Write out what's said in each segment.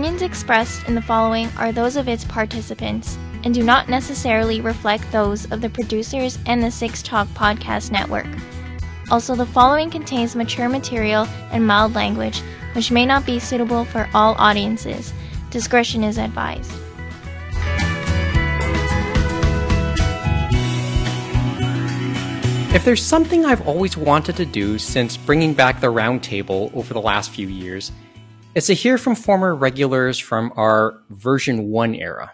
opinions expressed in the following are those of its participants and do not necessarily reflect those of the producers and the Six Talk Podcast Network. Also, the following contains mature material and mild language, which may not be suitable for all audiences. Discretion is advised. If there's something I've always wanted to do since bringing back the roundtable over the last few years, it's to hear from former regulars from our version 1 era.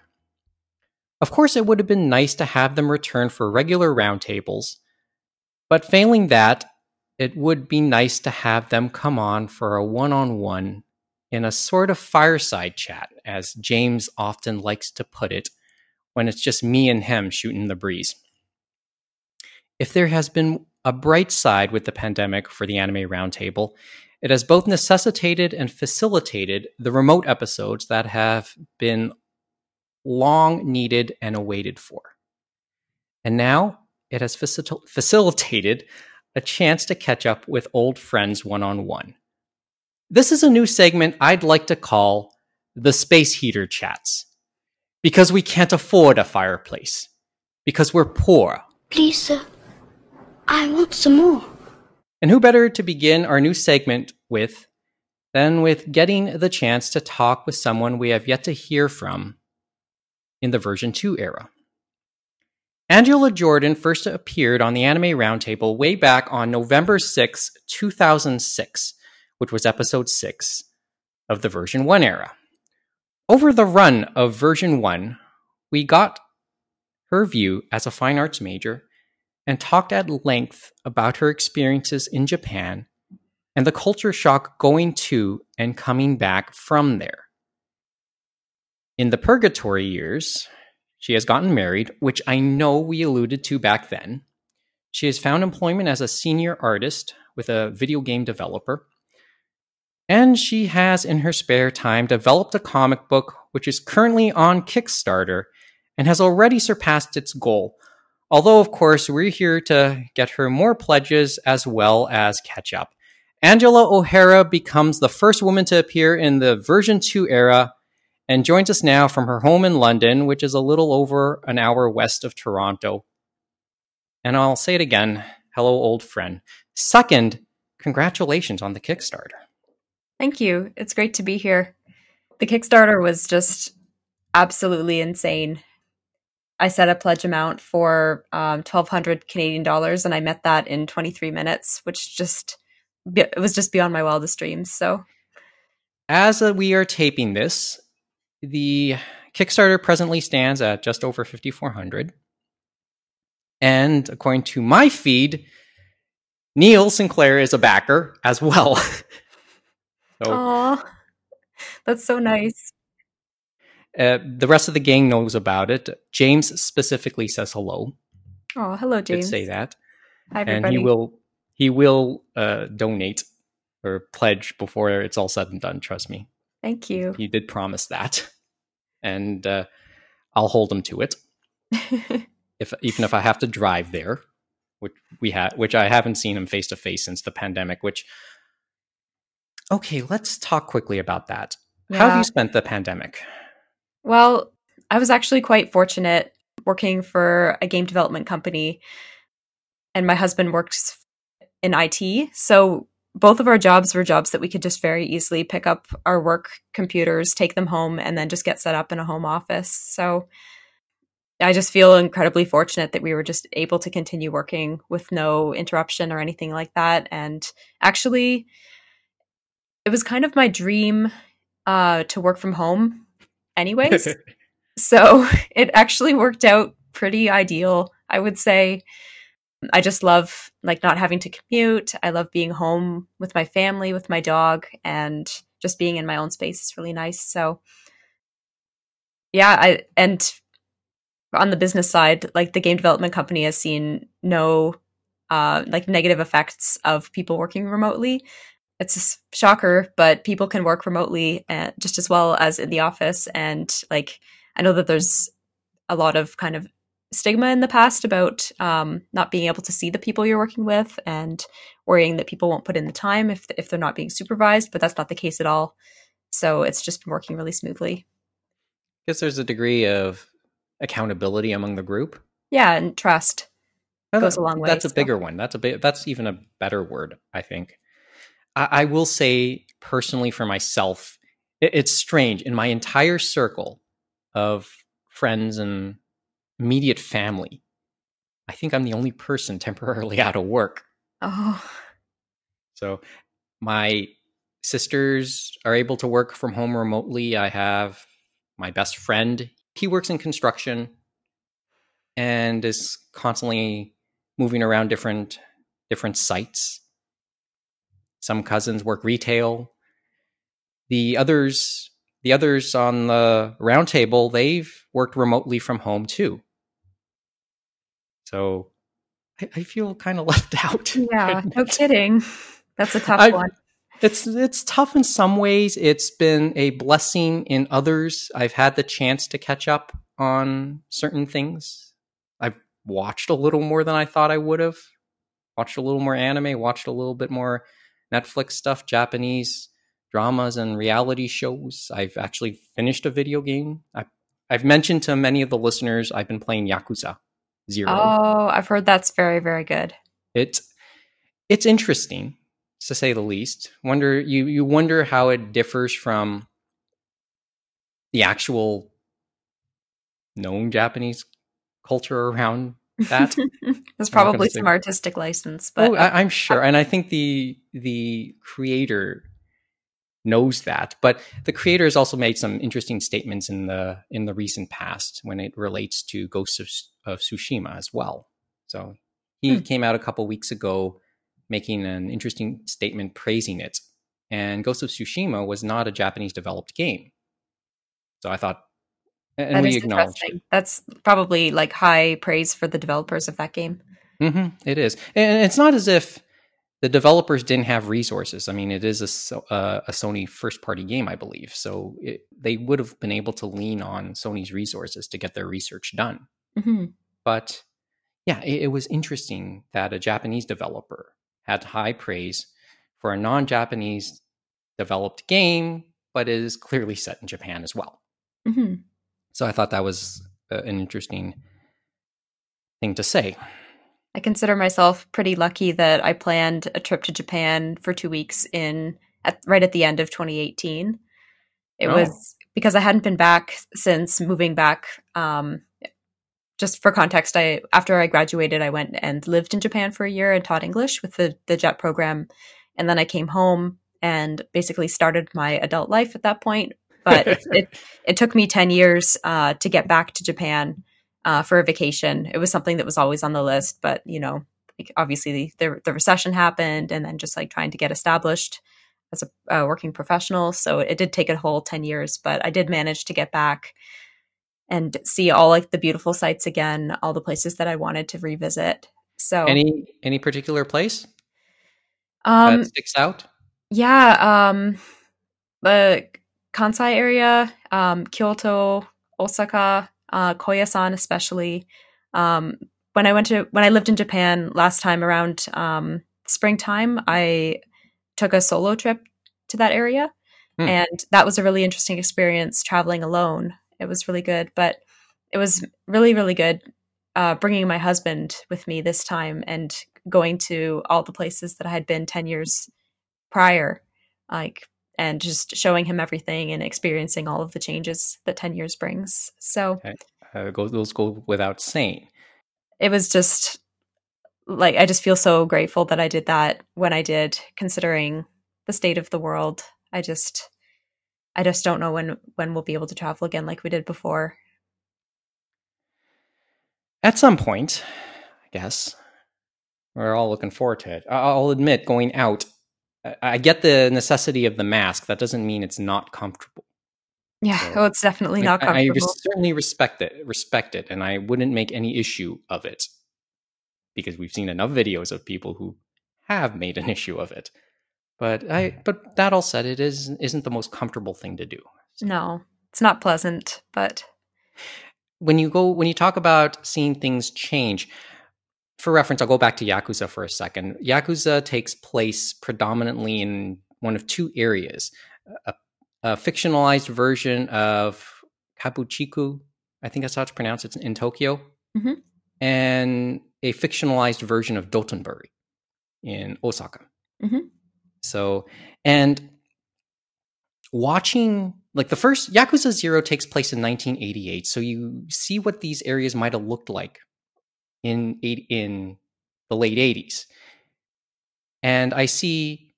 Of course, it would have been nice to have them return for regular roundtables, but failing that, it would be nice to have them come on for a one on one in a sort of fireside chat, as James often likes to put it, when it's just me and him shooting the breeze. If there has been a bright side with the pandemic for the Anime Roundtable, it has both necessitated and facilitated the remote episodes that have been long needed and awaited for. And now it has facil- facilitated a chance to catch up with old friends one on one. This is a new segment I'd like to call the Space Heater Chats. Because we can't afford a fireplace. Because we're poor. Please, sir. I want some more. And who better to begin our new segment with than with getting the chance to talk with someone we have yet to hear from in the version 2 era. Angela Jordan first appeared on the Anime Roundtable way back on November 6, 2006, which was episode 6 of the version 1 era. Over the run of version 1, we got her view as a fine arts major and talked at length about her experiences in Japan and the culture shock going to and coming back from there. In the purgatory years, she has gotten married, which I know we alluded to back then. She has found employment as a senior artist with a video game developer. And she has, in her spare time, developed a comic book which is currently on Kickstarter and has already surpassed its goal. Although, of course, we're here to get her more pledges as well as catch up. Angela O'Hara becomes the first woman to appear in the version 2 era and joins us now from her home in London, which is a little over an hour west of Toronto. And I'll say it again hello, old friend. Second, congratulations on the Kickstarter. Thank you. It's great to be here. The Kickstarter was just absolutely insane. I set a pledge amount for um, 1200 Canadian dollars and I met that in 23 minutes, which just it was just beyond my wildest dreams. So as we are taping this, the Kickstarter presently stands at just over 5,400. And according to my feed, Neil Sinclair is a backer as well. so, Aww, that's so nice. Uh, the rest of the gang knows about it. James specifically says hello. Oh, hello, James. Did say that. Hi, everybody. And he will he will uh, donate or pledge before it's all said and done. Trust me. Thank you. He did promise that, and uh, I'll hold him to it. if even if I have to drive there, which we had, which I haven't seen him face to face since the pandemic. Which, okay, let's talk quickly about that. Yeah. How have you spent the pandemic? Well, I was actually quite fortunate working for a game development company, and my husband works in IT. So both of our jobs were jobs that we could just very easily pick up our work computers, take them home, and then just get set up in a home office. So I just feel incredibly fortunate that we were just able to continue working with no interruption or anything like that. And actually, it was kind of my dream uh, to work from home, anyways. so it actually worked out pretty ideal, I would say. I just love like not having to commute. I love being home with my family, with my dog, and just being in my own space is really nice. So yeah, I and on the business side, like the game development company has seen no uh like negative effects of people working remotely. It's a shocker, but people can work remotely and just as well as in the office and like I know that there's a lot of kind of stigma in the past about um, not being able to see the people you're working with and worrying that people won't put in the time if if they're not being supervised. But that's not the case at all. So it's just been working really smoothly. I guess there's a degree of accountability among the group. Yeah, and trust Well, goes that- a long way. That's a so. bigger one. That's a bit. That's even a better word, I think. I, I will say personally for myself, it, it's strange in my entire circle of friends and immediate family. I think I'm the only person temporarily out of work. Oh, So my sisters are able to work from home remotely. I have my best friend. He works in construction and is constantly moving around different different sites. Some cousins work retail. The others the others on the roundtable, they've worked remotely from home too. So I, I feel kind of left out. yeah, no kidding. That's a tough I- one. It's it's tough in some ways. It's been a blessing in others. I've had the chance to catch up on certain things. I've watched a little more than I thought I would have. Watched a little more anime, watched a little bit more Netflix stuff, Japanese dramas and reality shows. I've actually finished a video game. I've, I've mentioned to many of the listeners I've been playing Yakuza Zero. Oh, I've heard that's very, very good. It's it's interesting to say the least. Wonder you you wonder how it differs from the actual known Japanese culture around that. There's I'm not gonna probably some artistic license, but oh, I, I'm sure, and I think the the creator knows that. But the creator has also made some interesting statements in the in the recent past when it relates to Ghost of, of Tsushima as well. So he Hmm. came out a couple weeks ago making an interesting statement praising it. And Ghost of Tsushima was not a Japanese developed game. So I thought, and that we interesting. That's probably like high praise for the developers of that game. hmm it is, and it's not as if the developers didn't have resources. I mean, it is a uh, a Sony first party game, I believe, so it, they would have been able to lean on Sony's resources to get their research done. hmm But yeah, it, it was interesting that a Japanese developer had high praise for a non Japanese developed game, but it is clearly set in Japan as well. hmm So I thought that was an interesting thing to say. I consider myself pretty lucky that I planned a trip to Japan for two weeks in at, right at the end of 2018. It Oh. was because I hadn't been back since moving back. Um, just for context, I after I graduated, I went and lived in Japan for a year and taught English with the the JET program, and then I came home and basically started my adult life at that point. But it, it took me 10 years uh, to get back to Japan uh, for a vacation. It was something that was always on the list, but you know, like, obviously the, the recession happened, and then just like trying to get established as a uh, working professional. So it did take a whole 10 years, but I did manage to get back and see all like the beautiful sites again, all the places that I wanted to revisit. So Any any particular place um, that sticks out? Yeah, um the Kansai area, um Kyoto, Osaka, uh Koyasan especially. Um when I went to when I lived in Japan last time around um springtime, I took a solo trip to that area Hmm. and that was a really interesting experience traveling alone. It was really good, but it was really really good uh bringing my husband with me this time and going to all the places that I had been 10 years prior like and just showing him everything and experiencing all of the changes that 10 years brings so Uh, go, those go without saying. it was just like i just feel so grateful that i did that when i did considering the state of the world i just i just don't know when when we'll be able to travel again like we did before At some point, I guess we're all looking forward to it. I'll admit, going out, I- get the necessity of the mask. That doesn't mean it's not comfortable. yeah So, oh it's definitely not I, I certainly respect it, respect it, and I wouldn't make any issue of it because we've seen enough videos of people who have made an issue of it. But I, but that all said, it is isn't the most comfortable thing to do. no it's not pleasant but when you go when you talk about seeing things change for reference i'll go back to yakuza for a second yakuza takes place predominantly in one of two areas a, a fictionalized version of Kabuchiku, I think that's how it's pronounced. It's in Tokyo, Mhm. and a fictionalized version of Dotonbori in Osaka. Mhm. So, and watching like the first Yakuza Zero takes place in 1988, so you see what these areas might have looked like in eight, in the late 80s, and I see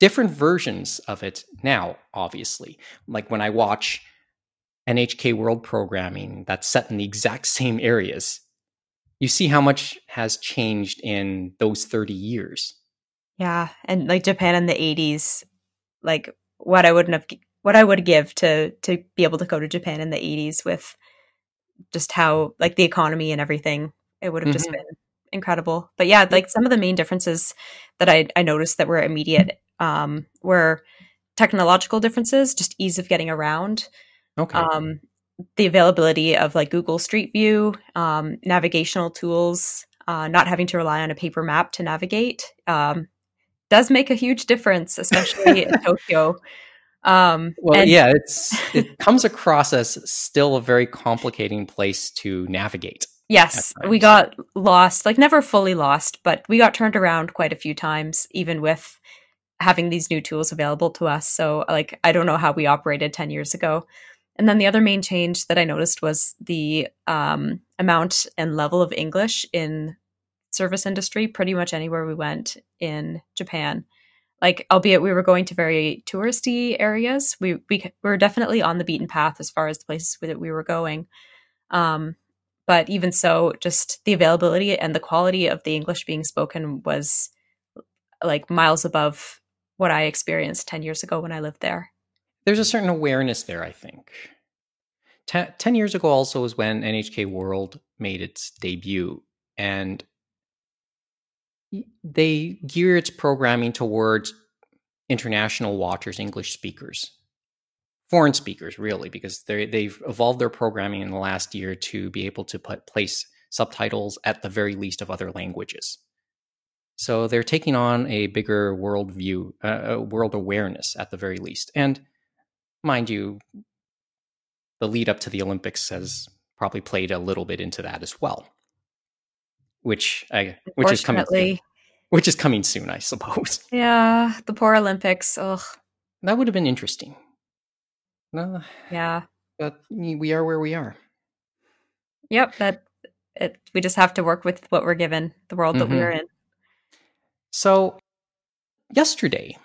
different versions of it now. Obviously, like when I watch NHK World programming that's set in the exact same areas, you see how much has changed in those 30 years. Yeah, and like Japan in the 80s, like what I wouldn't have what I would give to to be able to go to Japan in the 80s with just how like the economy and everything, it would have just Mhm. been incredible. But yeah, like some of the main differences that I I noticed that were immediate um were technological differences, just ease of getting around, Okay. um, the availability of like Google Street View, um, navigational tools, uh, not having to rely on a paper map to navigate, um, does make a huge difference, especially in Tokyo. Um, Well, and- yeah, it's it comes across as still a very complicating place to navigate. Yes, we got lost, like never fully lost, but we got turned around quite a few times, even with having these new tools available to us. So, like, I don't know how we operated 10 years ago. And then the other main change that I noticed was the um, amount and level of English in service industry pretty much anywhere we went in Japan. Like, albeit we were going to very touristy areas, we, we, we were definitely on the beaten path as far as the places that we were going. Um, but even so just the availability and the quality of the english being spoken was like miles above what i experienced 10 years ago when i lived there There's a certain awareness there, I think. Ten, 10 years ago also was when NHK World made its debut, and they gear its programming towards international watchers, English speakers, foreign speakers, really, because they they've evolved their programming in the last year to be able to put place subtitles at the very least of other languages. So they're taking on a bigger world view, uh, uh, world awareness at the very least. And mind you, the lead up to the Olympics has probably played a little bit into that as well, which I, which is coming, soon, which is coming soon, I suppose. yeah the poor olympics ugh That would have been interesting. No, yeah but we are where we are. yep that it, we just have to work with what we're given the world that Mhm. we're in So, yesterday,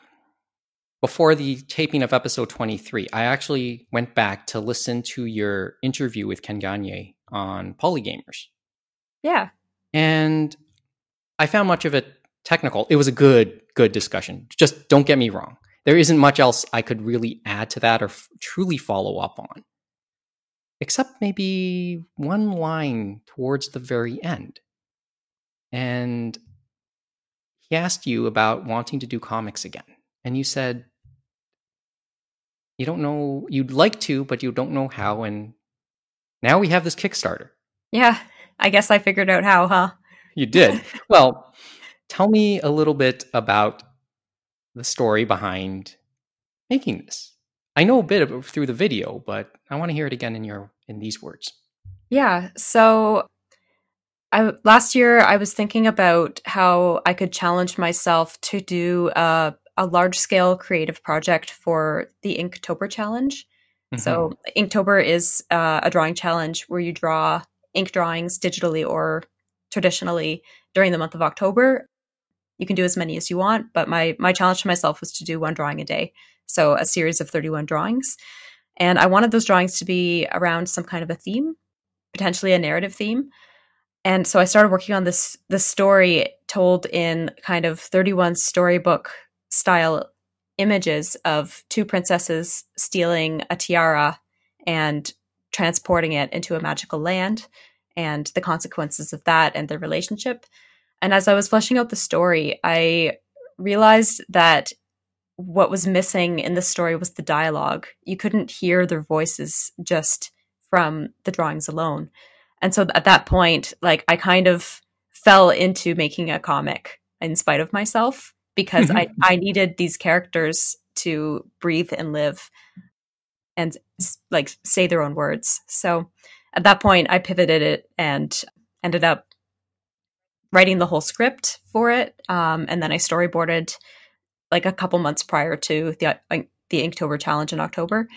before the taping of episode 23, I actually went back to listen to your interview with Ken Gagne on Polygamers. yeah And I found much of it technical. It was a good, good discussion. Just don't get me wrong. There isn't much else I could really add to that or f- truly follow up on, except maybe one line towards the very end. And he asked you about wanting to do comics again. And you said, you don't know, you'd like to, but you don't know how. And now we have this Kickstarter. yeah i guess i figured out how huh You did. well, tell me a little bit about the story behind making this. I know a bit of it through the video, but I want to hear it again in your in these words. Yeah. So I last year I was thinking about how I could challenge myself to do a, a large scale creative project for the Inktober challenge. So Inktober is uh, a drawing challenge where you draw ink drawings digitally or traditionally during the month of October. You can do as many as you want, but my my challenge to myself was to do one drawing a day. So a series of 31 drawings. And I wanted those drawings to be around some kind of a theme, potentially a narrative theme. And so I started working on this this story told in kind of 31 storybook style images of two princesses stealing a tiara and transporting it into a magical land and the consequences of that and their relationship. And as I was fleshing out the story, I realized that what was missing in the story was the dialogue. You couldn't hear their voices just from the drawings alone. And so at that point, like I kind of fell into making a comic in spite of myself because I, I needed these characters to breathe and live and like say their own words. So at that point, I pivoted it and ended up writing the whole script for it. Um, and then I storyboarded like a couple months prior to the uh, the Inktober challenge in October.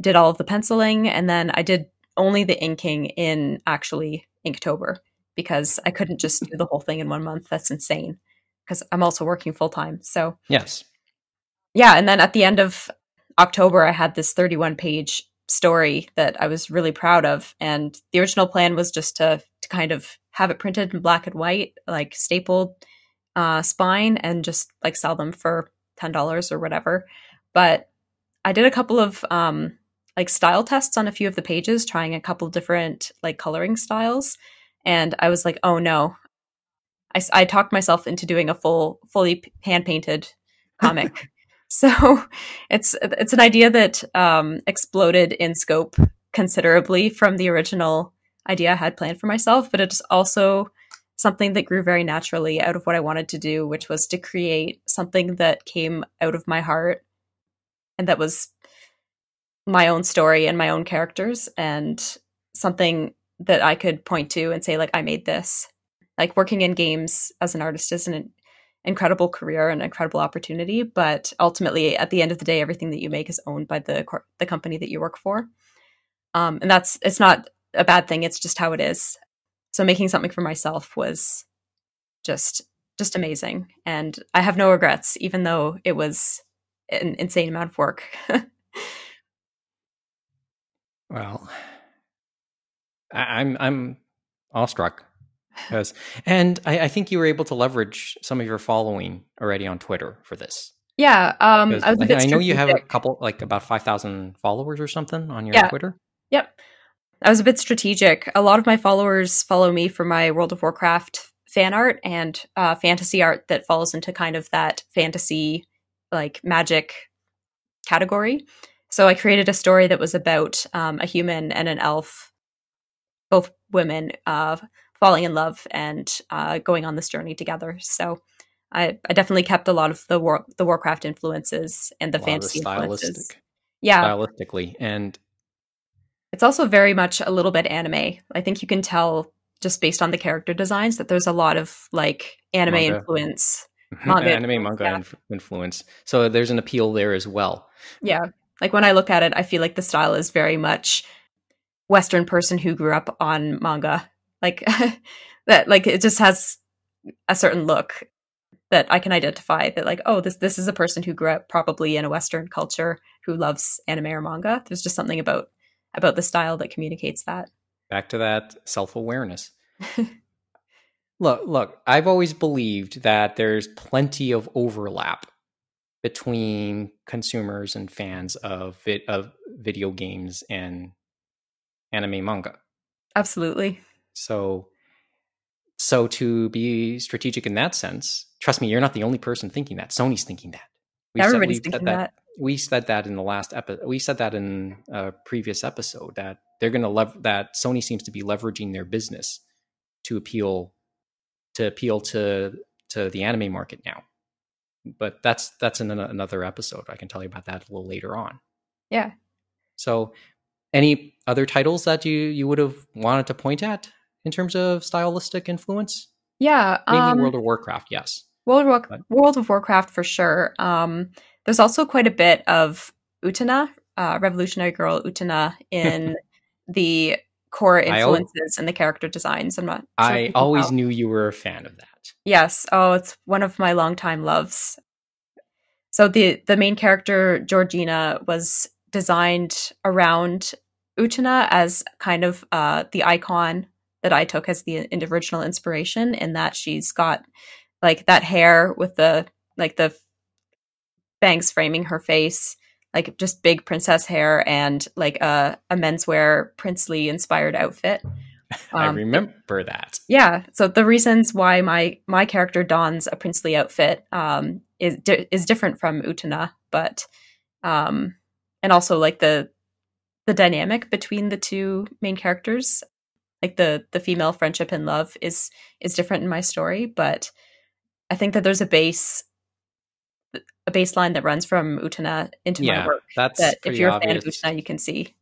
Did all of the penciling, and then I did only the inking in actually Inktober because I couldn't just do the whole thing in one month. That's insane because I'm also working full time. So yes, yeah. And then at the end of October, I had this 31 page story that I was really proud of. And the original plan was just to, to kind of have it printed in black and white, like stapled uh, spine, and just like sell them for $10 or whatever. But I did a couple of um, like style tests on a few of the pages, trying a couple different like coloring styles. And I was like, oh no. I, I talked myself into doing a full, fully hand painted comic. So it's it's an idea that um, exploded in scope considerably from the original idea I had planned for myself, but it's also something that grew very naturally out of what I wanted to do, which was to create something that came out of my heart and that was my own story and my own characters and something that I could point to and say like I made this. Like working in games as an artist isn't incredible career and incredible opportunity but ultimately at the end of the day everything that you make is owned by the the company that you work for. Um, and that's it's not a bad thing it's just how it is. So making something for myself was just just amazing and i have no regrets even though it was an insane amount of work. Well I, i'm i'm awestruck Yes, and I, I, think you were able to leverage some of your following already on Twitter for this. Yeah, um, I, I know you have a couple, like about five thousand followers or something on your yeah. Twitter. Yep, I was a bit strategic. A lot of my followers follow me for my World of Warcraft fan art and uh, fantasy art that falls into kind of that fantasy, like magic category. So I created a story that was about um, a human and an elf, both women, uh, falling in love and uh, going on this journey together. So I, I, definitely kept a lot of the war, the Warcraft influences and the fantasy the influences. Yeah, stylistically, and it's also very much a little bit anime. I think you can tell just based on the character designs that there's a lot of like anime manga. influence, manga anime manga yeah. influence. So there's an appeal there as well. Yeah, like when I look at it, I feel like the style is very much Western person who grew up on manga like that like it just has a certain look that I can identify that like oh this this is a person who grew up probably in a western culture who loves anime or manga. There's just something about about the style that communicates that. Back to that self-awareness. Look look I've always believed that there's plenty of overlap between consumers and fans of it of video games and anime manga. Absolutely so so to be strategic in that sense, trust me, you're not the only person thinking that. Sony's thinking that. We Everybody's said, thinking that, that. We said that in the last episode. We said that in a previous episode that they're going to lev- that Sony seems to be leveraging their business to appeal to appeal to to the anime market now. But that's that's in another episode. I can tell you about that a little later on. Yeah. So, any other titles that you you would have wanted to point at in terms of stylistic influence? Yeah, maybe um, World of Warcraft. Yes, World of, War- World of Warcraft for sure. Um, there's also quite a bit of Utena, uh, Revolutionary Girl Utena, in the core influences and the character designs. I'm not. Sure I always knew you were a fan of that. Yes. Oh, it's one of my longtime loves. So the the main character Georgina was designed around Utena as kind of uh, the icon that I took as the original inspiration in that she's got like that hair with the like the bangs framing her face, like just big princess hair and like a, a menswear princely inspired outfit. Um, I remember that. Yeah. So the reasons why my my character dons a princely outfit um, is di- is different from utena but um, and also like the the dynamic between the two main characters like the the female friendship and love is is different in my story but i think that there's a base a baseline that runs from utena into yeah, my work. that's That if you're obvious. a fan of utena you can see.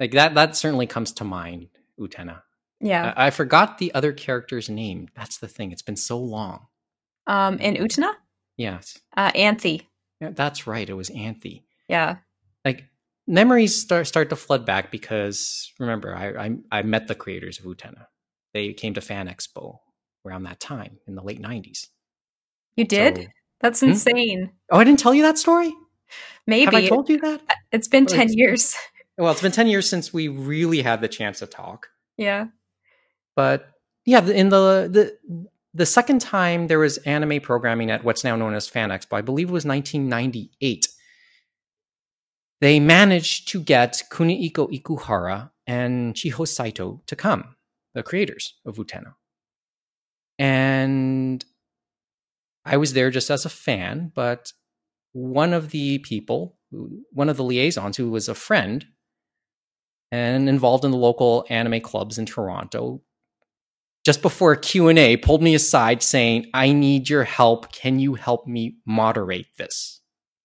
like that that certainly comes to mind utena Yeah. I, I forgot the other character's name that's the thing it's been so long Um, in utena yes uh, Anthy. yeah, that's right it was anthy Yeah. like memories start start to flood back because remember I, I i met the creators of utena they came to fan expo around that time in the late 90s You did? So- That's Hmm? insane. oh i didn't tell you that story Maybe. have i told you that it's been Well, 10 years. well it's been 10 years since we really had the chance to talk yeah. but yeah in the the the second time there was anime programming at what's now known as fan expo i believe it was 1998 they managed to get kunihiko ikuhara and chiho saito to come the creators of utena and i was there just as a fan but one of the people one of the liaisons who was a friend and involved in the local anime clubs in Toronto. Just before a Q&A pulled me aside saying, "I need your help. Can you help me moderate this?"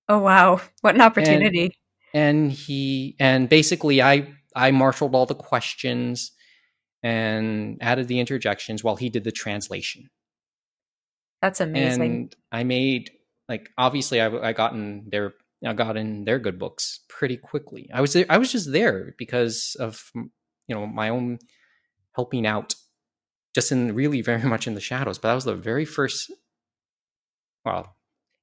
Oh, wow. What an opportunity. And he and basically I I marshaled all the questions and added the interjections while he did the translation. That's amazing. And I made like obviously I, I got in their I got in their good books pretty quickly. I was there, I was just there because of you know my own helping out, just in really very much in the shadows. But that was the very first. Well,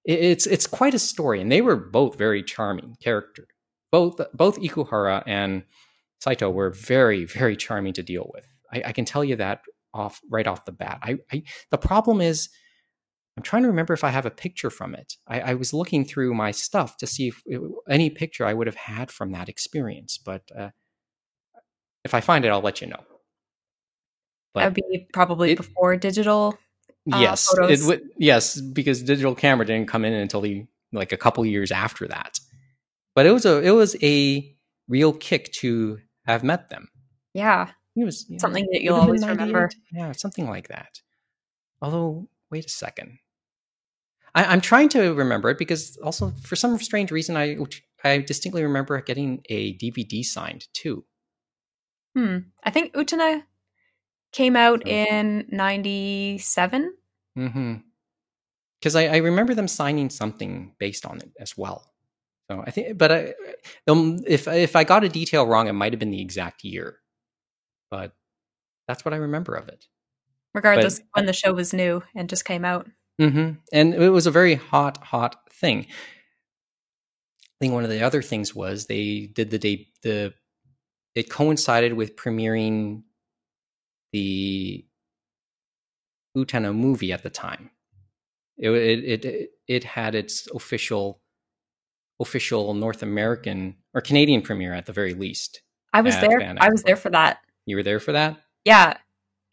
it's it's quite a story, and they were both very charming character. Both both Ikuhara and Saito were very very charming to deal with. I, I can tell you that off right off the bat. I, I the problem is I'm trying to remember if I have a picture from it. I, I was looking through my stuff to see if it, any picture I would have had from that experience, but uh, if I find it, I'll let you know. that would be probably it- before digital. uh, yes, it would. Yes, because digital camera didn't come in until the like a couple years after that. But it was a it was a real kick to have met them. Yeah. It was Something that you'll always remember. Yeah, something like that. Although, wait a second. I, I'm trying to remember it because also for some strange reason I I distinctly remember getting a DVD signed too. Hmm. I think Utena came out in 97. Mm-hmm. Because I, I remember them signing something based on it as well. So I think, but I, um, if if I got a detail wrong, it might have been the exact year. But that's what I remember of it. regardless But- when the show was new and just came out. hmm And it was a very hot, hot thing. I think one of the other things was they did the day the it coincided with premiering the Utena movie at the time. It it it, it had its official official North American or Canadian premiere at the very least. I was there. I was Expo. there for that. You were there for that? Yeah.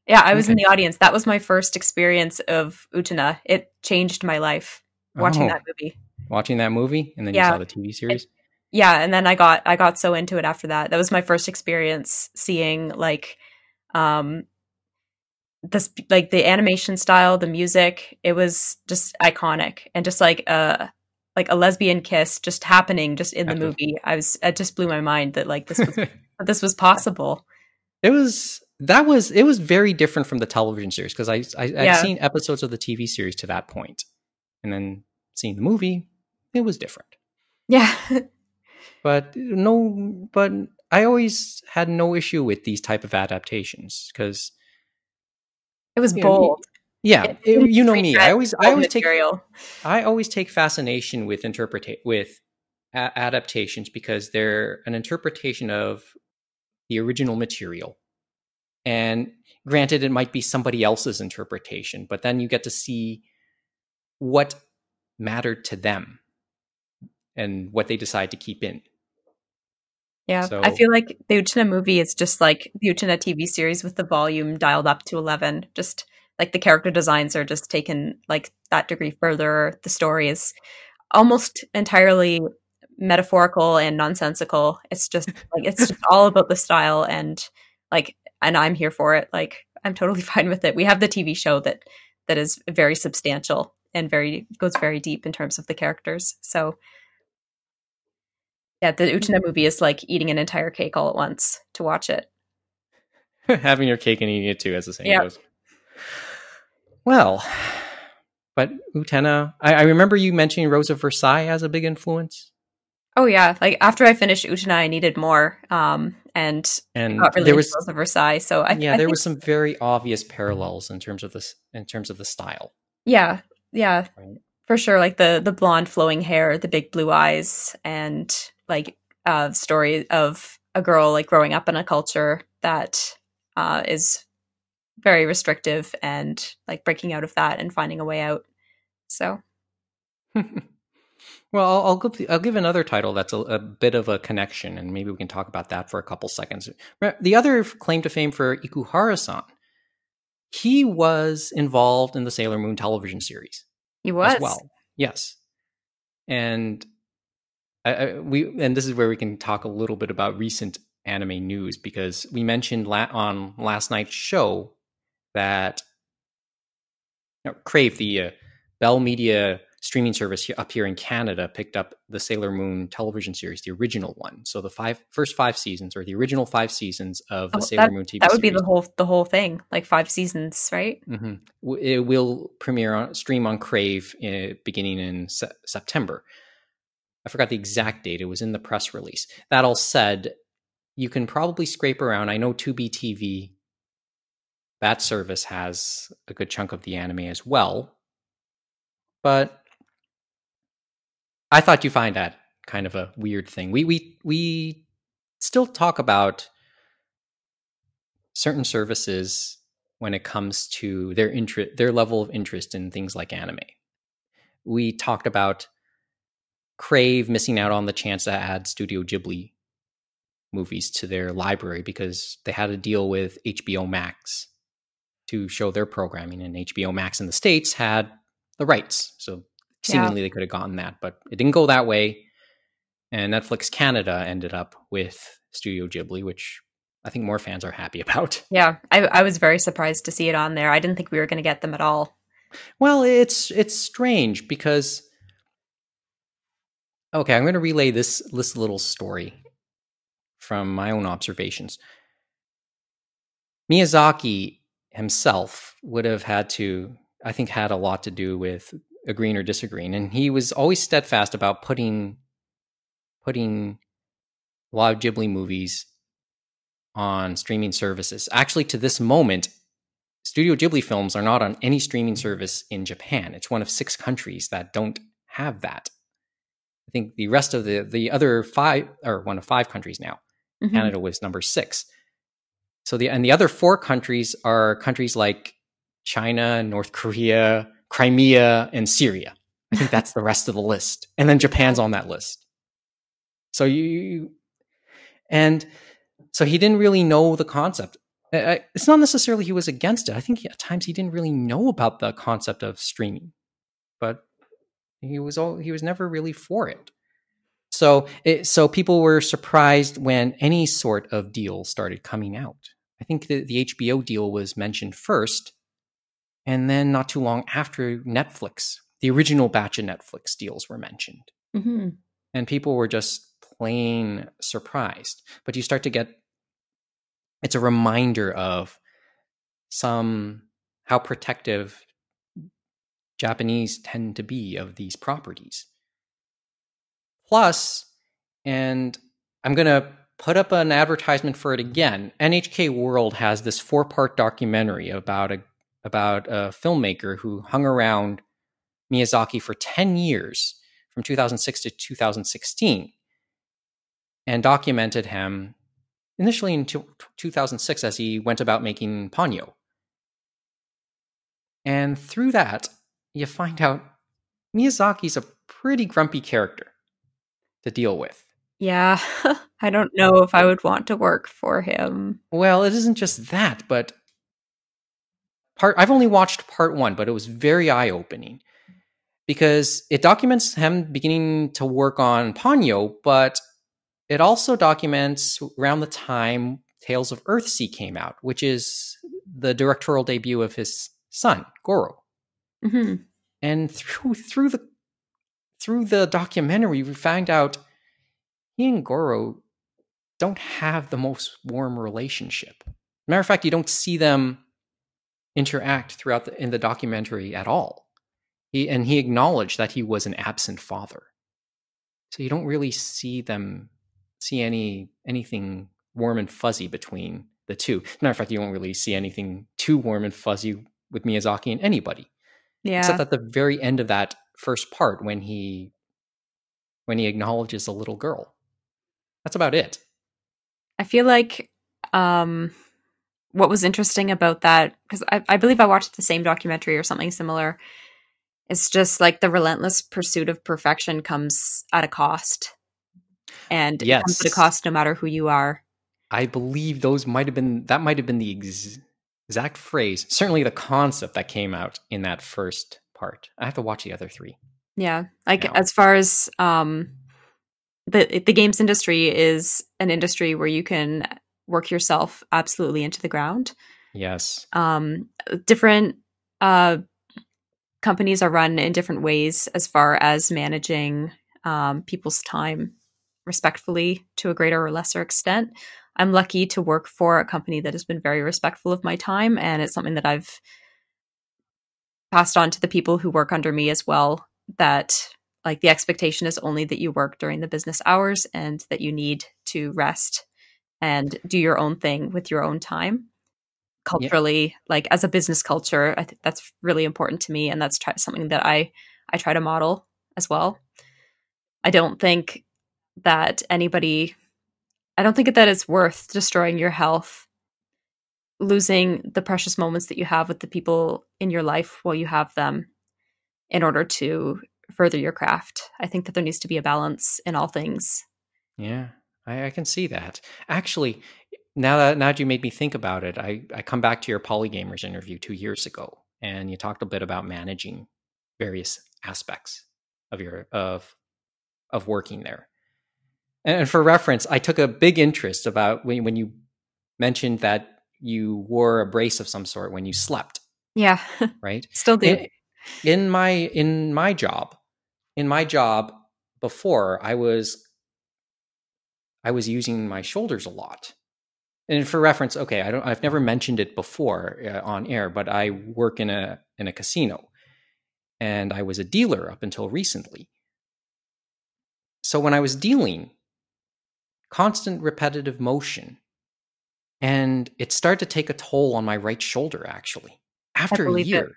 Yeah, I was in the audience. That was my first experience of Utena. It changed my life watching Oh, that movie. watching that movie and then Yeah. you saw the TV series. Yeah, and then I got I got so into it after that. That was my first experience seeing like um this like the animation style, the music. It was just iconic and just like a like a lesbian kiss just happening just in the movie. I was it just blew my mind that like this was this was possible. It was that was it was very different from the television series because I, I I'd Yeah. seen episodes of the TV series to that point, and then seeing the movie, it was different. Yeah. But no, but I always had no issue with these type of adaptations because it was You know, bold. Yeah, It you know me. I always I always take. I always take fascination with interpreta- with a- adaptations because they're an interpretation of the original material. And granted, it might be somebody else's interpretation, but then you get to see what mattered to them and what they decide to keep in. Yeah, So- I feel like the Utena movie is just like the Utena TV series with the volume dialed up to 11. Just like the character designs are just taken like that degree further. The story is almost entirely metaphorical and nonsensical. It's just like it's just all about the style and like and I'm here for it. Like I'm totally fine with it. We have the TV show that that is very substantial and very goes very deep in terms of the characters. So yeah, the Utena movie is like eating an entire cake all at once to watch it. Having your cake and eating it too, as the saying Yep. goes. Well, but Utena, I, I remember you mentioning Rose of Versailles as a big influence, Oh yeah, like after I finished Utena, I needed more, um, and and got really there was Rose of Versailles. So I, yeah, I there think- was some very obvious parallels in terms of this, in terms of the style. yeah, yeah, Right. for sure. Like the the blonde flowing hair, the big blue eyes, and like uh, story of a girl like growing up in a culture that uh, is very restrictive and like breaking out of that and finding a way out. So well, I'll, I'll give I'll give another title that's a, a bit of a connection, and maybe we can talk about that for a couple seconds. The other claim to fame for Ikuhara-san, he was involved in the Sailor Moon television series he was as well. Yes, and I, I, we and this is where we can talk a little bit about recent anime news because we mentioned la- on last night's show that you know, Crave, the uh, Bell Media streaming service here, up here in Canada, picked up the Sailor Moon television series, the original one. So the five first five seasons, or the original five seasons of the Oh, Sailor Moon TV series. that would be the whole the whole thing, like five seasons, right? hmm It will premiere on stream on Crave uh, beginning in se- September. I forgot the exact date. It was in the press release. That all said, you can probably scrape around. I know Tubi TV, that service has a good chunk of the anime as well. But I thought you find that kind of a weird thing. We we we still talk about certain services when it comes to their interest their level of interest in things like anime. We talked about Crave missing out on the chance to add Studio Ghibli movies to their library because they had a deal with HBO Max to show their programming and HBO Max in the states had the rights. So seemingly they could have gotten that, but it didn't go that way. And Netflix Canada ended up with Studio Ghibli, which I think more fans are happy about. Yeah, I, I was very surprised to see it on there. I didn't think we were going to get them at all. Well, it's it's strange because okay, I'm going to relay this this little story from my own observations. Miyazaki himself would have had to, I think, had a lot to do with agreeing or disagreeing, and he was always steadfast about putting putting a lot of Ghibli movies on streaming services. Actually, to this moment, Studio Ghibli films are not on any streaming service in Japan. It's one of six countries that don't have that. I think the rest of the the other five or one of five countries now. Mhm. Canada was number six. So the and the other four countries are countries like China, North Korea, Crimea, and Syria. I think that's the rest of the list, and then Japan's on that list. So you and so he didn't really know the concept. It's not necessarily he was against it. I think at times he didn't really know about the concept of streaming, but he was all he was never really for it. So it, so people were surprised when any sort of deal started coming out. I think the, the HBO deal was mentioned first, and then not too long after Netflix, the original batch of Netflix deals were mentioned Mhm. and people were just plain surprised. But you start to get it's a reminder of some how protective Japanese tend to be of these properties. Plus, and I'm going to put up an advertisement for it again. NHK World has this four-part documentary about a about a filmmaker who hung around Miyazaki for 10 years from 2006 to 2016 and documented him initially in two- 2006 as he went about making Ponyo. And through that, you find out Miyazaki's a pretty grumpy character to deal with. Yeah, I don't know if I would want to work for him. Well, it isn't just that, but part I've only watched part 1, but it was very eye-opening because it documents him beginning to work on Ponyo, but it also documents around the time Tales of Earthsea came out, which is the directorial debut of his son, Goro. hmm And through through the through the documentary, we find out he and Goro don't have the most warm relationship. Matter of fact, you don't see them interact throughout the, in the documentary at all. He and he acknowledged that he was an absent father. So you don't really see them see any anything warm and fuzzy between the two. Matter of fact, you won't really see anything too warm and fuzzy with Miyazaki and anybody. Yeah. Except at the very end of that first part when he when he acknowledges the little girl. That's about it. I feel like um, what was interesting about that, because I, I believe I watched the same documentary or something similar. It's just like the relentless pursuit of perfection comes at a cost. And it comes at a cost no matter who you are. I believe those might have been that might have been the ex- exact phrase, certainly the concept that came out in that first part. I have to watch the other three. Yeah. Like No. as far as um the the games industry is an industry where you can work yourself absolutely into the ground. Yes. um, different uh, companies are run in different ways as far as managing um, people's time respectfully to a greater or lesser extent. I'm lucky to work for a company that has been very respectful of my time, and it's something that I've passed on to the people who work under me as well. That like the expectation is only that you work during the business hours and that you need to rest and do your own thing with your own time. Culturally like as a business culture i think that's really important to me and that's try- something that i i try to model as well. I don't think that anybody i don't think that it's worth destroying your health losing the precious moments that you have with the people in your life while you have them in order to further your craft i think that there needs to be a balance in all things Yeah, I, I can see that. Actually, now that now that you made me think about it, I, I come back to your Polygamers interview two years ago, and you talked a bit about managing various aspects of your of of working there. And for reference, I took a big interest about when when you mentioned that you wore a brace of some sort when you slept, yeah right? still do in, in my in my job in my job before i was i was using my shoulders a lot. And for reference okay i don't i've never mentioned it before uh, on air but i work in a in a casino. And i was a dealer up until recently. So when i was dealing constant repetitive motion and it started to take a toll on my right shoulder actually. After a it. year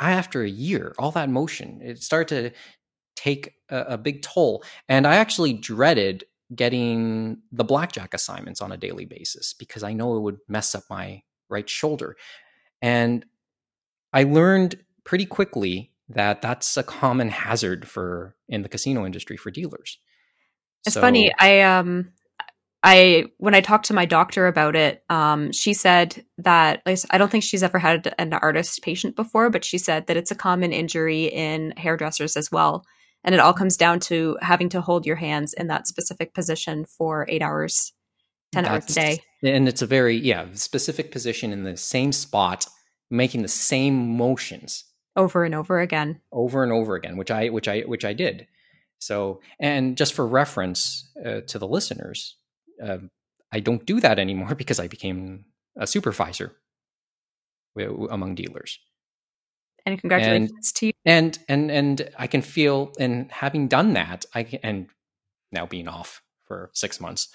I, after a year all that motion it started to take a, a big toll and i actually dreaded getting the blackjack assignments on a daily basis because i know it would mess up my right shoulder and i learned pretty quickly that that's a common hazard for in the casino industry for dealers It's So- funny. I um I when I talked to my doctor about it, um, she said that like, I don't think she's ever had an artist patient before, but she said that it's a common injury in hairdressers as well. And it all comes down to having to hold your hands in that specific position for eight hours, ten hours a day. and it's a very yeah specific position in the same spot making the same motions Over and over again. over and over again which i which i which i did so and just for reference uh, to the listeners uh, i don't do that anymore because i became a supervisor among dealers And congratulations to you. and and and i can feel and having done that i can and now being off for six months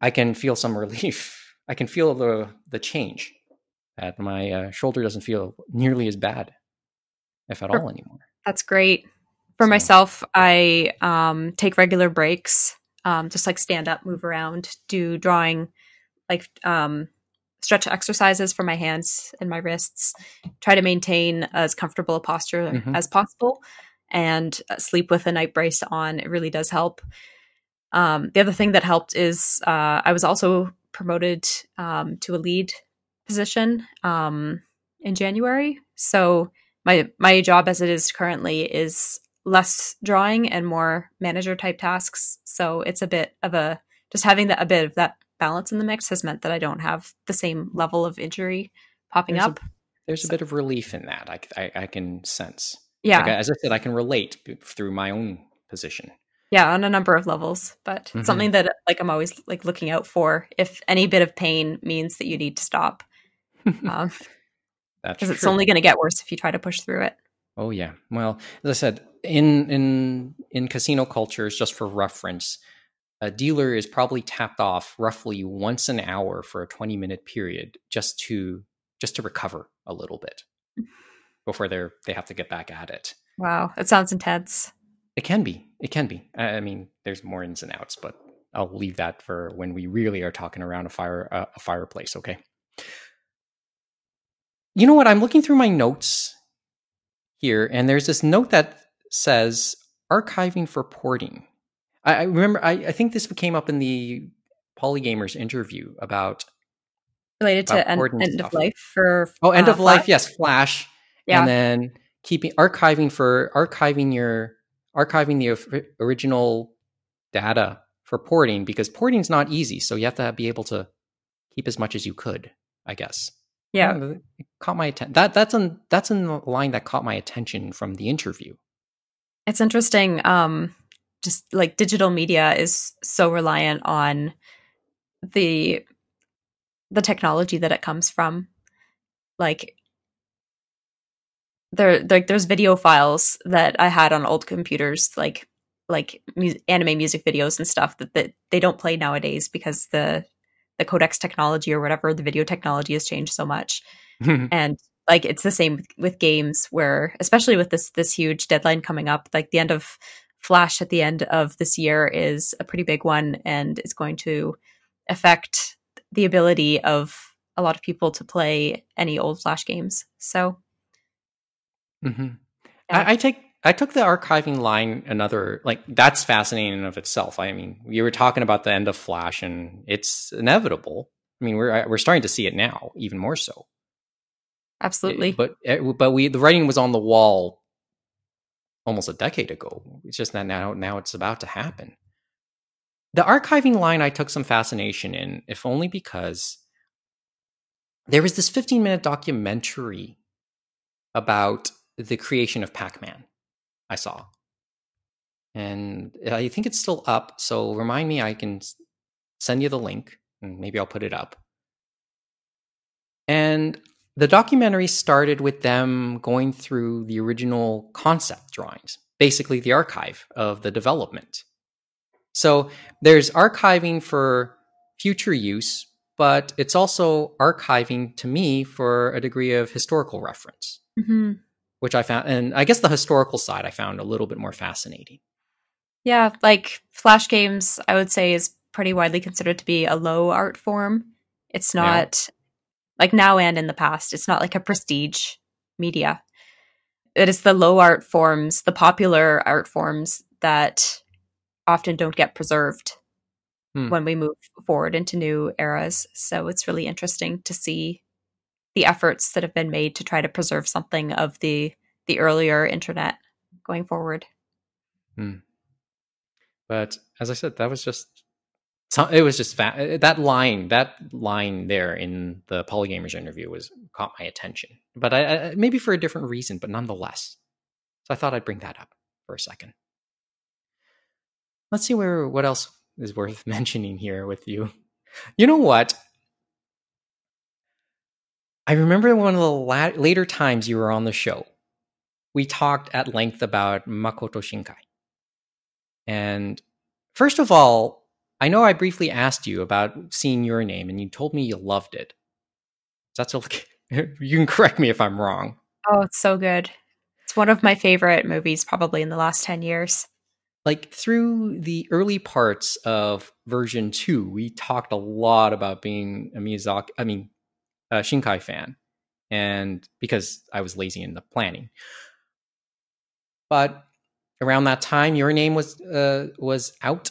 i can feel some relief i can feel the the change that my uh, shoulder doesn't feel nearly as bad if at Per- all anymore That's great. For So- myself, I um, take regular breaks, um, just like stand up, move around, do drawing, like um, stretch exercises for my hands and my wrists. Try to maintain as comfortable a posture Mhm. as possible, and uh, sleep with a night brace on. It really does help. Um, the other thing that helped is uh, I was also promoted um, to a lead position um, in January. So my my job as it is currently is less drawing and more manager type tasks. So it's a bit of a just having that a bit of that balance in the mix has meant that I don't have the same level of injury popping There's a- up. there's a bit of relief in that. I, I, I can sense. Yeah, Like, as I said, I can relate through my own position. yeah, on a number of levels, but Mhm. something that like I'm always like looking out for. If any bit of pain means that you need to stop, because That's it's true. only going to get worse if you try to push through it. Oh yeah. Well, as I said, in in in casino cultures, just for reference, a dealer is probably tapped off roughly once an hour for a 20 minute period just to just to recover a little bit before they're they have to get back at it. Wow, it sounds intense. It can be. It can be. I I mean, there's more ins and outs, but I'll leave that for when we really are talking around a fire uh, a fireplace. Okay. You know what? I'm looking through my notes here, and there's this note that says archiving for porting. I, I remember. I, I think this came up in the Polygamers interview about Related to end, end of life for oh end uh, of life. Flash. Yes, Flash. Yeah, and then keeping archiving for archiving your archiving the original data for porting because porting is not easy so you have to be able to keep as much as you could i guess yeah. It caught my attention that that's in that's in the line that caught my attention from the interview It's interesting. Um, just like digital media is so reliant on the the technology that it comes from. Like there, like there's video files that I had on old computers, like like mu- anime music videos and stuff that, that they don't play nowadays because the the codecs technology or whatever the video technology has changed so much and like it's the same with, with games where especially with this this huge deadline coming up like the end of flash at the end of this year is a pretty big one and it's going to affect the ability of a lot of people to play any old flash games so Mhm. Yeah. I, I take I took the archiving line another like that's fascinating in of itself. I mean, you were talking about the end of Flash, and it's inevitable. I mean, we're we're starting to see it now, even more so. absolutely But eh, but we the writing was on the wall almost a decade ago. It's just that now now it's about to happen. The archiving line I took some fascination in, if only because there was this 15 minute documentary about the creation of Pac-Man I saw. And I think it's still up, so remind me I can send you the link and maybe I'll put it up. And the documentary started with them going through the original concept drawings, basically the archive of the development. So there's archiving for future use, but it's also archiving to me for a degree of historical reference, hmm which I found, and I guess the historical side I found a little bit more fascinating. yeah like flash games i would say is pretty widely considered to be a low art form it's not like now and in the past. It's not like a prestige media. It is the low art forms the popular art forms that often don't get preserved Hmm. when we move forward into new eras. So it's really interesting to see the efforts that have been made to try to preserve something of the the earlier internet going forward. But as I said, that was just so- it was just fa- uh, that line that line there in the Polygamers interview was caught my attention. But I, I maybe for a different reason, but nonetheless. So I thought I'd bring that up for a second. Let's see where what else is worth mentioning here with you. You know what? I remember one of the la- later times you were on the show. We talked at length about Makoto Shinkai. And first of all, I know I briefly asked you about seeing your name and you told me you loved it. That's okay. you can correct me if I'm wrong. Oh, it's so good. It's one of my favorite movies probably in the last 10 years. Like through the early parts of version 2, we talked a lot about being a Miyazaki, I mean, a Shinkai fan and because I was lazy in the planning. But around that time your name was uh, was out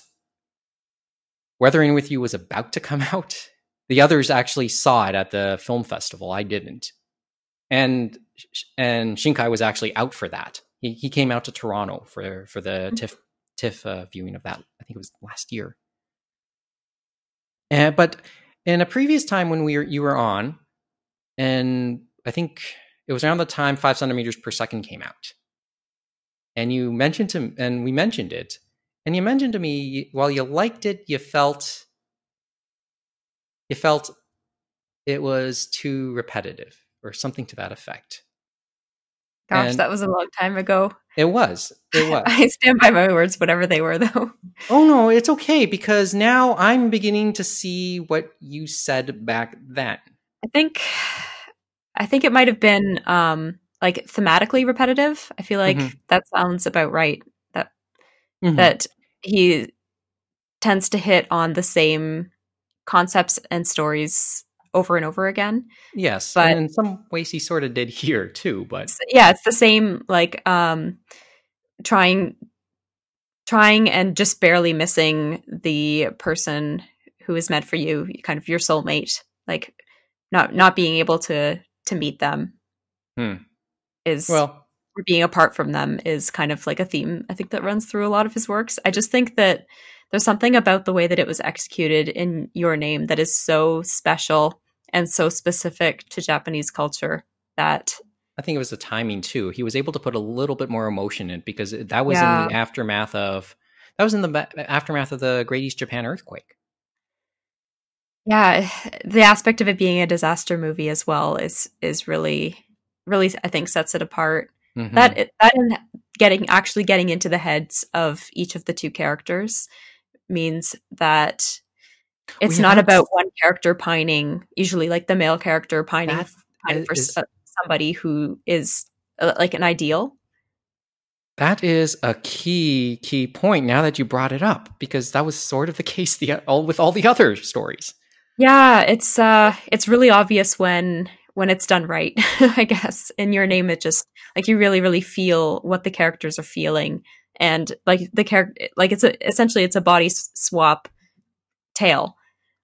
weathering with you was about to come out. The others actually saw it at the film festival. I didn't. And and shinkai was actually out for that. He, he came out to toronto for for the tiff tiff uh, viewing of that. I think it was last year. And but in a previous time when we were you were on and i think it was around the time five centimeters per second came out. And you mentioned to, and we mentioned it, and you mentioned to me while you liked it, you felt, you felt it was too repetitive or something to that effect. Gosh, And- that was a long time ago. It was. It was. I stand by my words, whatever they were, though. oh no, it's okay because now I'm beginning to see what you said back then. I think, I think it might have been um, like thematically repetitive. I feel like Mhm. that sounds about right. That Mhm. that he tends to hit on the same concepts and stories over and over again. yes, but- and in some ways he sort of did here too, but yeah, it's the same like um trying trying and just barely missing the person who is meant for you, kind of your soulmate, like not not being able to to meet them Hmm. is well, being apart from them is kind of like a theme I think that runs through a lot of his works. I just think that there's something about the way that it was executed in Your Name that is so special and so specific to Japanese culture that I think it was the timing too. He was able to put a little bit more emotion in because that was in the aftermath of that was in the aftermath of the Great East Japan earthquake. yeah, the aspect of it being a disaster movie as well is is really really I think sets it apart. Mhm. That that and getting actually getting into the heads of each of the two characters means that it's not about one character pining. Usually, like the male character pining, pining for is- somebody who is uh, like an ideal. That is a key key point. Now that you brought it up, because that was sort of the case the all with all the other stories. Yeah, it's uh, it's really obvious when when it's done right. I guess in your name, it just like you really really feel what the characters are feeling, and like the character, like it's a essentially it's a body swap tale.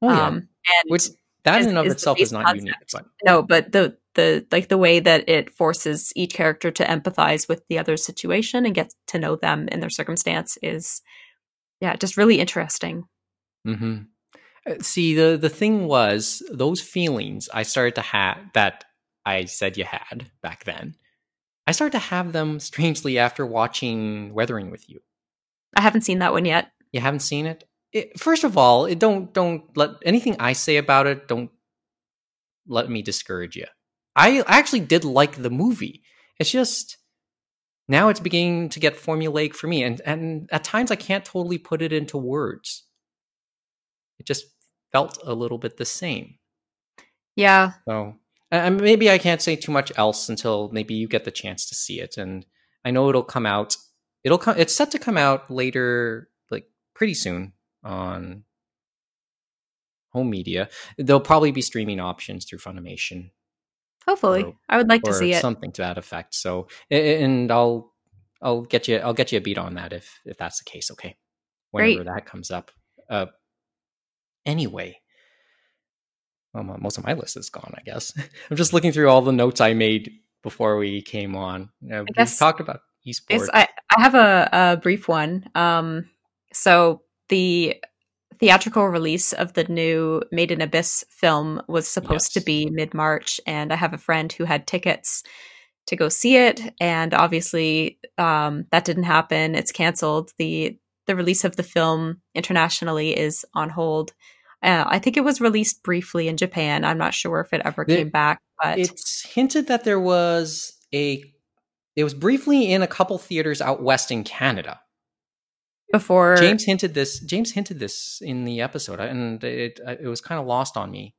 Oh yeah, Um, and which that is- in and of is itself is not concept. unique. But no, but the the like the way that it forces each character to empathize with the other's situation and get to know them and their circumstance is, yeah, just really interesting. hmm see, the the thing was those feelings I started to have that I said you had back then. I started to have them strangely after watching Weathering with You. I haven't seen that one yet. You haven't seen it? it first of all, it don't don't let anything I say about it don't let me discourage you. I actually did like the movie. It's just now it's beginning to get formulaic for me, and and at times I can't totally put it into words. It just felt a little bit the same. Yeah, So and maybe I can't say too much else until maybe you get the chance to see it. And I know it'll come out. It'll come. It's set to come out later, like pretty soon on home media. There'll probably be streaming options through Funimation hopefully, Or- I would like to see it. something to that effect. So, and I'll I'll get you I'll get you a beat on that if if that's the case. Okay, whenever Great. that comes up. Uh, anyway, well, mo- most of my list is gone. I guess I'm just looking through all the notes I made before we came on. Uh, we talked about Yes, esports. I, I have a, a brief one. Um, so the theatrical release of the new Made in Abyss film was supposed to be mid March, and I have a friend who had tickets to go see it, and obviously um, that didn't happen. It's canceled. the The release of the film internationally is on hold. Uh, I think it was released briefly in Japan. I'm not sure if it ever came back, but it's hinted that there was a. It was briefly in a couple theaters out west in Canada. before James hinted this. James hinted this in the episode, and it it was kind of lost on me.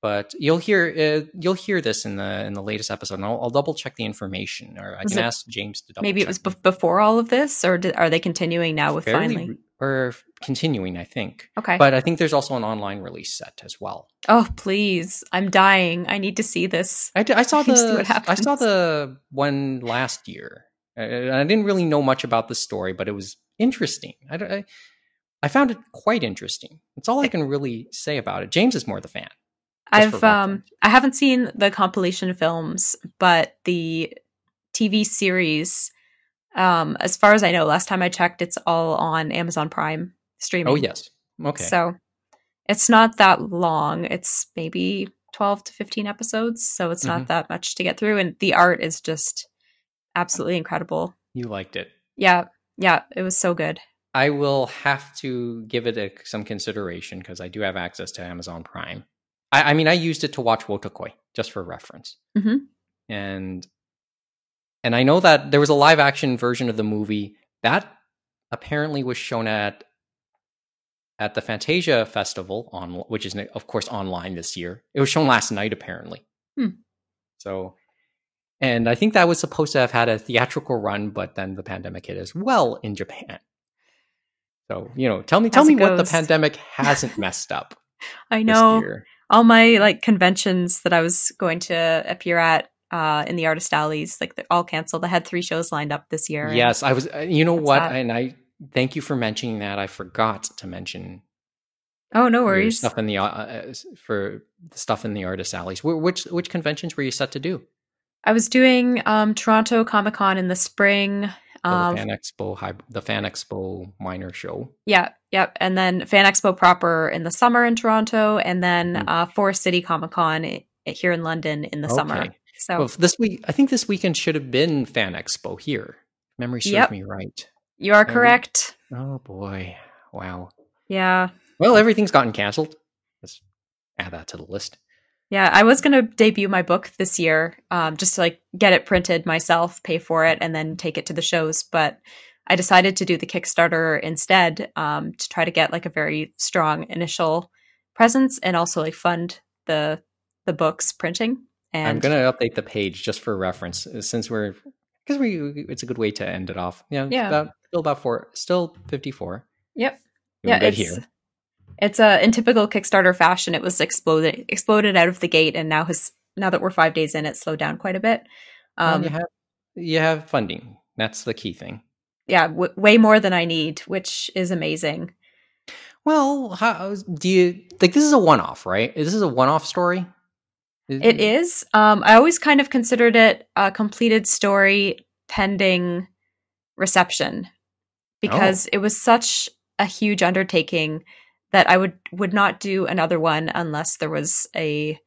But you'll hear uh, you'll hear this in the in the latest episode, and I'll, I'll double check the information, or I Was can it- ask James to double. Check. Maybe it was bef- before all of this, or did, are they continuing now with Fairly finally? Or continuing, I think. Okay. But I think there's also an online release set as well. oh, please! I'm dying. I need to see this. I, d- I saw I the I saw the one last year. And I didn't really know much about the story, but it was interesting. I, I, I found it quite interesting. That's all I can really say about it. James is more the fan. I've um. I haven't seen the compilation films, but the TV series, um, as far as I know, last time I checked, it's all on Amazon Prime streaming. Oh yes. Okay. So it's not that long. It's maybe 12 to 15 episodes, so it's Mhm. not that much to get through. And the art is just absolutely incredible. You liked it. Yeah, yeah, it was so good. I will have to give it a, some consideration because I do have access to Amazon Prime. I, I mean, I used it to watch Wotakoi just for reference, Mhm. and and I know that there was a live action version of the movie that apparently was shown at at the Fantasia Festival on, which is of course online this year. It was shown last night apparently. Hmm. So, and I think that was supposed to have had a theatrical run, but then the pandemic hit as well in Japan. So, you know, tell me, tell As me what the pandemic hasn't messed up I know all my like conventions that I was going to appear at uh, in the artist alleys, like they're all canceled. I had three shows lined up this year. Yes, I was. uh, You know what? that. And I thank you for mentioning that. I forgot to mention Oh, no worries. stuff in the uh, uh, for the stuff in the artist alleys. Wh- Which which conventions were you set to do? I was doing um, Toronto Comic Con in the spring. Oh, Um, the Fan Expo, the Fan Expo minor show. yeah, yep. And then Fan Expo proper in the summer in Toronto, and then Mm. uh, Forest City Comic Con here in London in the summer. So Well, this week, I think this weekend should have been Fan Expo here. Memory serves Yep. me right. you are correct. Oh boy! Wow. Yeah. Well, everything's gotten canceled. Let's add that to the list. Yeah, I was gonna debut my book this year, um, just to like get it printed myself, pay for it, and then take it to the shows. But I decided to do the Kickstarter instead um, to try to get like a very strong initial presence and also like fund the the book's printing. And I'm gonna update the page just for reference, uh, since we're because we it's a good way to end it off. Yeah, Yeah. About, still about four, still 54. Yep. Doing yeah, good it's here. it's uh, in typical Kickstarter fashion. It was exploded exploded out of the gate, and now has now that we're five days in, it slowed down quite a bit. Well, Um, you have you have funding. That's the key thing. yeah, w- way more than I need, which is amazing. Well, how do you like? This is a one-off, right? This is a one-off story. It is. Um, I always kind of considered it a completed story pending reception because it was such a huge undertaking that I would would not do another one unless there was a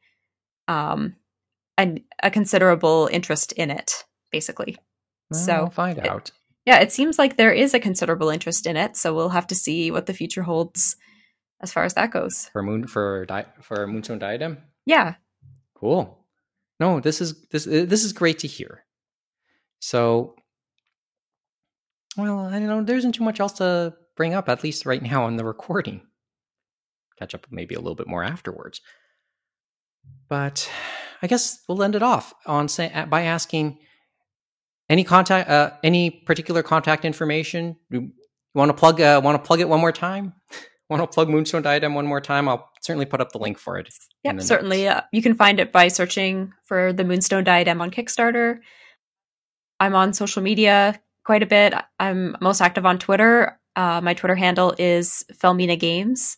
um an, a considerable interest in it basically. Well, so, we'll find it- out. Yeah, it seems like there is a considerable interest in it, so we'll have to see what the future holds as far as that goes. for moon for di- for moonstone diadem. Yeah. Cool. No, this is this uh, this is great to hear. So, well, I don't know. There isn't too much else to bring up, at least right now on the recording. Catch up maybe a little bit more afterwards. But I guess we'll end it off on say by asking any contact, uh, any particular contact information. You want to plug? Uh, want to plug it one more time? want to plug Moonstone Diadem one more time? I'll certainly put up the link for it. Yep, certainly. Uh, you can find it by searching for the Moonstone Diadem on Kickstarter. I'm on social media quite a bit. I'm most active on Twitter. Uh, my Twitter handle is Felmina Games.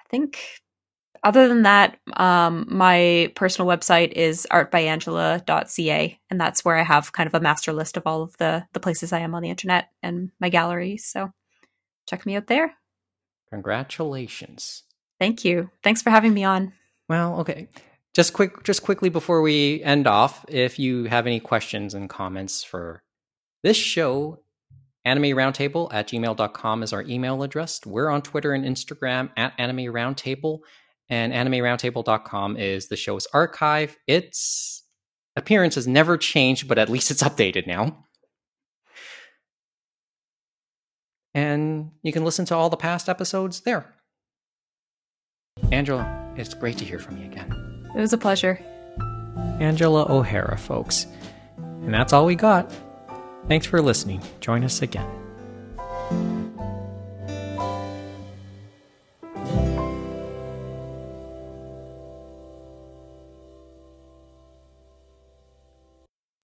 I think, other than that, um, my personal website is artbyangela.ca, and that's where I have kind of a master list of all of the the places I am on the internet and my galleries. So check me out there. Congratulations. Thank you. Thanks for having me on. Well, okay. Just quick just quickly before we end off, if you have any questions and comments for this show, anime roundtable at gmail.com is our email address. We're on Twitter and Instagram at anime roundtable, and animeroundtable.com is the show's archive. Its appearance has never changed, but at least it's updated now. And you can listen to all the past episodes there. Angela, it's great to hear from you again. It was a pleasure. Angela O'Hara, folks. And that's all we got. Thanks for listening. Join us again.